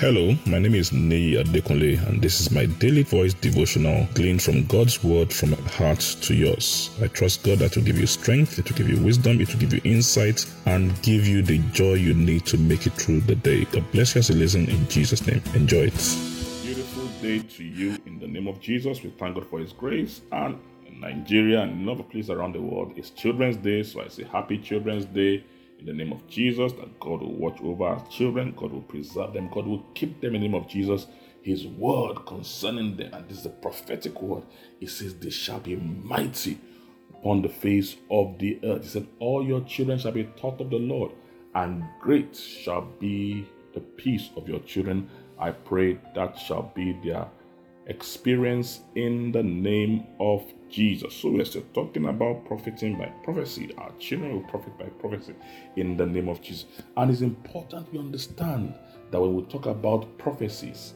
Hello, my name is Nei Adekunle, and this is my daily voice devotional gleaned from God's word from my heart to yours. I trust God that will give you strength, it will give you wisdom, it will give you insight, and give you the joy you need to make it through the day. God bless you as you listen in Jesus' name. Enjoy it. Beautiful day to you in the name of Jesus. We thank God for His grace and in Nigeria and in other places around the world. It's Children's Day, so I say Happy Children's Day in the name of Jesus, that God will watch over our children, God will preserve them, God will keep them in the name of Jesus. His word concerning them, and this is a prophetic word, it says, They shall be mighty upon the face of the earth. He said, All your children shall be taught of the Lord, and great shall be the peace of your children. I pray that shall be their experience in the name of Jesus. So we're still talking about profiting by prophecy. Our children will profit by prophecy in the name of Jesus. And it's important we understand that when we talk about prophecies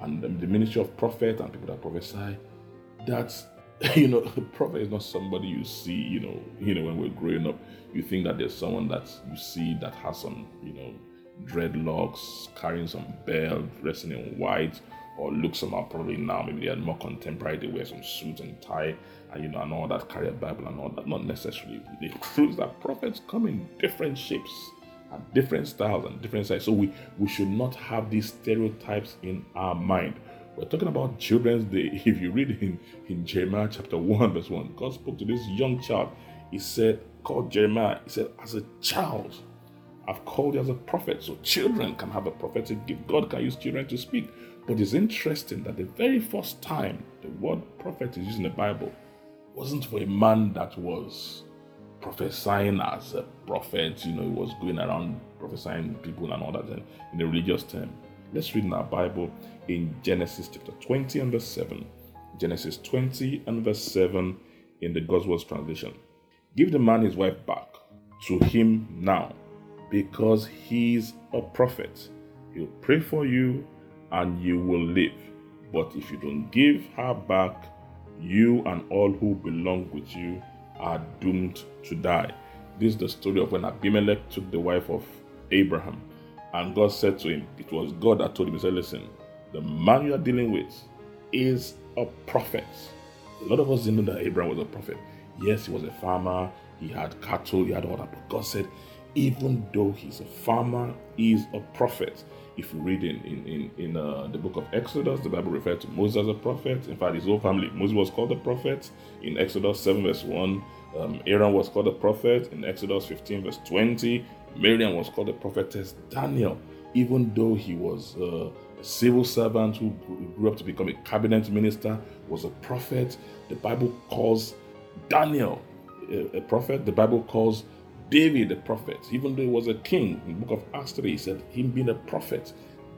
and the ministry of prophet and people that prophesy, that you know, the prophet is not somebody you see, you know, you know, when we're growing up, you think that there's someone that you see that has some, you know, dreadlocks, carrying some belt, dressing in white, or look somehow probably now maybe they are more contemporary they wear some suit and tie and you know and all that carry a bible and all that not necessarily the truth that prophets come in different shapes and different styles and different sizes. So we we should not have these stereotypes in our mind. We're talking about children's day. If you read in in jeremiah chapter 1 verse 1 god spoke to this young child. He said called jeremiah. He said as a child I've called you as a prophet, so children can have a prophetic gift. God can use children to speak. But it's interesting that the very first time the word prophet is used in the Bible wasn't for a man that was prophesying as a prophet, you know, he was going around prophesying people and all that in the religious term. Let's read in our Bible in Genesis chapter 20 and verse 7. Genesis 20 and verse 7 in the God's translation. Give the man his wife back to him now, because he's a prophet. He'll pray for you and you will live. But if you don't give her back, you and all who belong with you are doomed to die. This is the story of when Abimelech took the wife of Abraham. And God said to him, It was God that told him, He said, Listen, the man you are dealing with is a prophet. A lot of us didn't know that Abraham was a prophet. Yes, he was a farmer, he had cattle, he had all that. But God said, even though he's a farmer, he's a prophet. If you read in in in, in uh, the book of Exodus, the Bible referred to Moses as a prophet. In fact, his whole family, Moses was called a prophet. In Exodus 7 verse 1, um, Aaron was called a prophet. In Exodus 15 verse 20, Miriam was called a prophetess. Daniel, even though he was uh, a civil servant who grew up to become a cabinet minister, was a prophet. The Bible calls Daniel a, a prophet. The Bible calls David, the prophet, even though he was a king, in the book of Acts 3, he said, him being a prophet.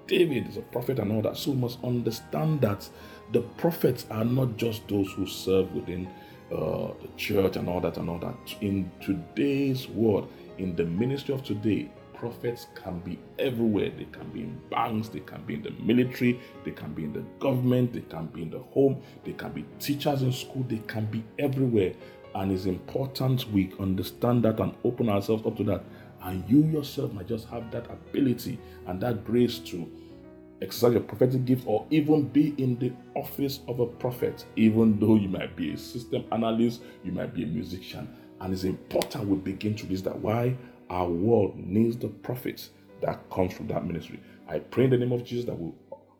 David is a prophet and all that. So we must understand that the prophets are not just those who serve within uh, the church and all that and all that. In today's world, in the ministry of today, prophets can be everywhere. They can be in banks, they can be in the military, they can be in the government, they can be in the home, they can be teachers in school, they can be everywhere. And it's important we understand that and open ourselves up to that. And you yourself might just have that ability and that grace to exercise your prophetic gift or even be in the office of a prophet, even though you might be a system analyst, you might be a musician. And it's important we begin to realize that why our world needs the prophets that comes from that ministry. I pray in the name of Jesus that